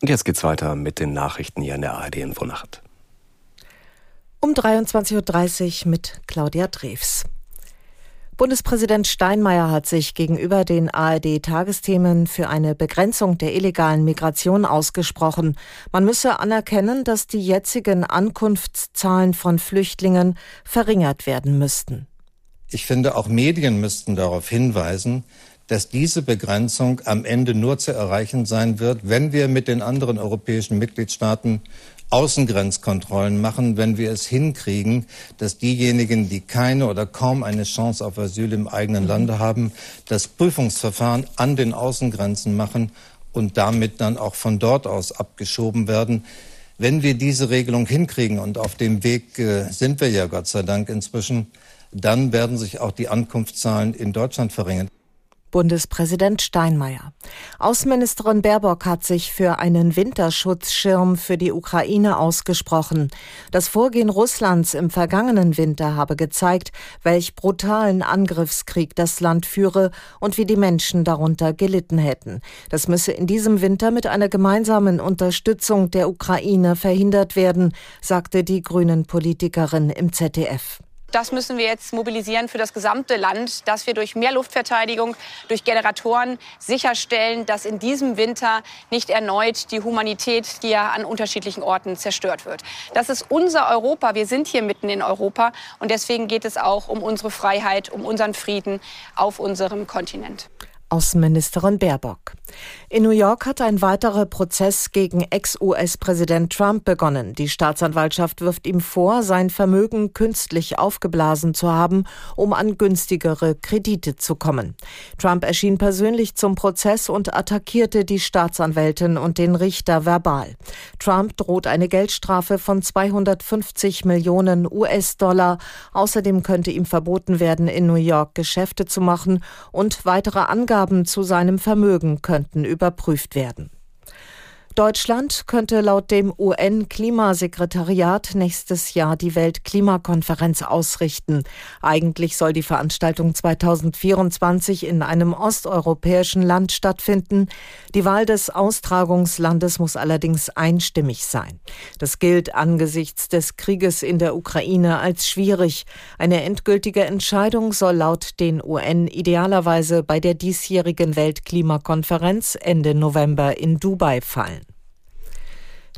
Und jetzt geht's weiter mit den Nachrichten hier in der ARD Infonacht. Um 23.30 Uhr mit Claudia Drews. Bundespräsident Steinmeier hat sich gegenüber den ARD-Tagesthemen für eine Begrenzung der illegalen Migration ausgesprochen. Man müsse anerkennen, dass die jetzigen Ankunftszahlen von Flüchtlingen verringert werden müssten. Ich finde, auch Medien müssten darauf hinweisen, dass diese Begrenzung am Ende nur zu erreichen sein wird, wenn wir mit den anderen europäischen Mitgliedstaaten Außengrenzkontrollen machen, wenn wir es hinkriegen, dass diejenigen, die keine oder kaum eine Chance auf Asyl im eigenen mhm. Lande haben, das Prüfungsverfahren an den Außengrenzen machen und damit dann auch von dort aus abgeschoben werden. Wenn wir diese Regelung hinkriegen, und auf dem Weg äh, sind wir ja Gott sei Dank inzwischen, dann werden sich auch die Ankunftszahlen in Deutschland verringern. Bundespräsident Steinmeier. Außenministerin Baerbock hat sich für einen Winterschutzschirm für die Ukraine ausgesprochen. Das Vorgehen Russlands im vergangenen Winter habe gezeigt, welch brutalen Angriffskrieg das Land führe und wie die Menschen darunter gelitten hätten. Das müsse in diesem Winter mit einer gemeinsamen Unterstützung der Ukraine verhindert werden, sagte die Grünen Politikerin im ZDF. Das müssen wir jetzt mobilisieren für das gesamte Land, dass wir durch mehr Luftverteidigung, durch Generatoren sicherstellen, dass in diesem Winter nicht erneut die Humanität, die ja an unterschiedlichen Orten zerstört wird. Das ist unser Europa. Wir sind hier mitten in Europa und deswegen geht es auch um unsere Freiheit, um unseren Frieden auf unserem Kontinent. Außenministerin Baerbock. In New York hat ein weiterer Prozess gegen Ex-US-Präsident Trump begonnen. Die Staatsanwaltschaft wirft ihm vor, sein Vermögen künstlich aufgeblasen zu haben, um an günstigere Kredite zu kommen. Trump erschien persönlich zum Prozess und attackierte die Staatsanwältin und den Richter verbal. Trump droht eine Geldstrafe von 250 Millionen US-Dollar. Außerdem könnte ihm verboten werden, in New York Geschäfte zu machen und weitere Angaben zu seinem Vermögen könnten überprüft werden. Deutschland könnte laut dem UN-Klimasekretariat nächstes Jahr die Weltklimakonferenz ausrichten. Eigentlich soll die Veranstaltung 2024 in einem osteuropäischen Land stattfinden. Die Wahl des Austragungslandes muss allerdings einstimmig sein. Das gilt angesichts des Krieges in der Ukraine als schwierig. Eine endgültige Entscheidung soll laut den UN idealerweise bei der diesjährigen Weltklimakonferenz Ende November in Dubai fallen.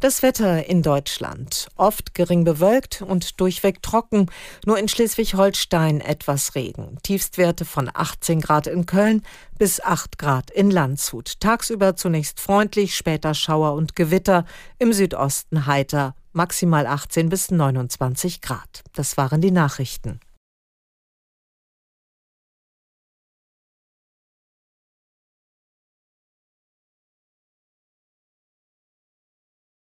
Das Wetter in Deutschland. Oft gering bewölkt und durchweg trocken. Nur in Schleswig-Holstein etwas Regen. Tiefstwerte von 18 Grad in Köln bis 8 Grad in Landshut. Tagsüber zunächst freundlich, später Schauer und Gewitter. Im Südosten heiter. Maximal 18 bis 29 Grad. Das waren die Nachrichten.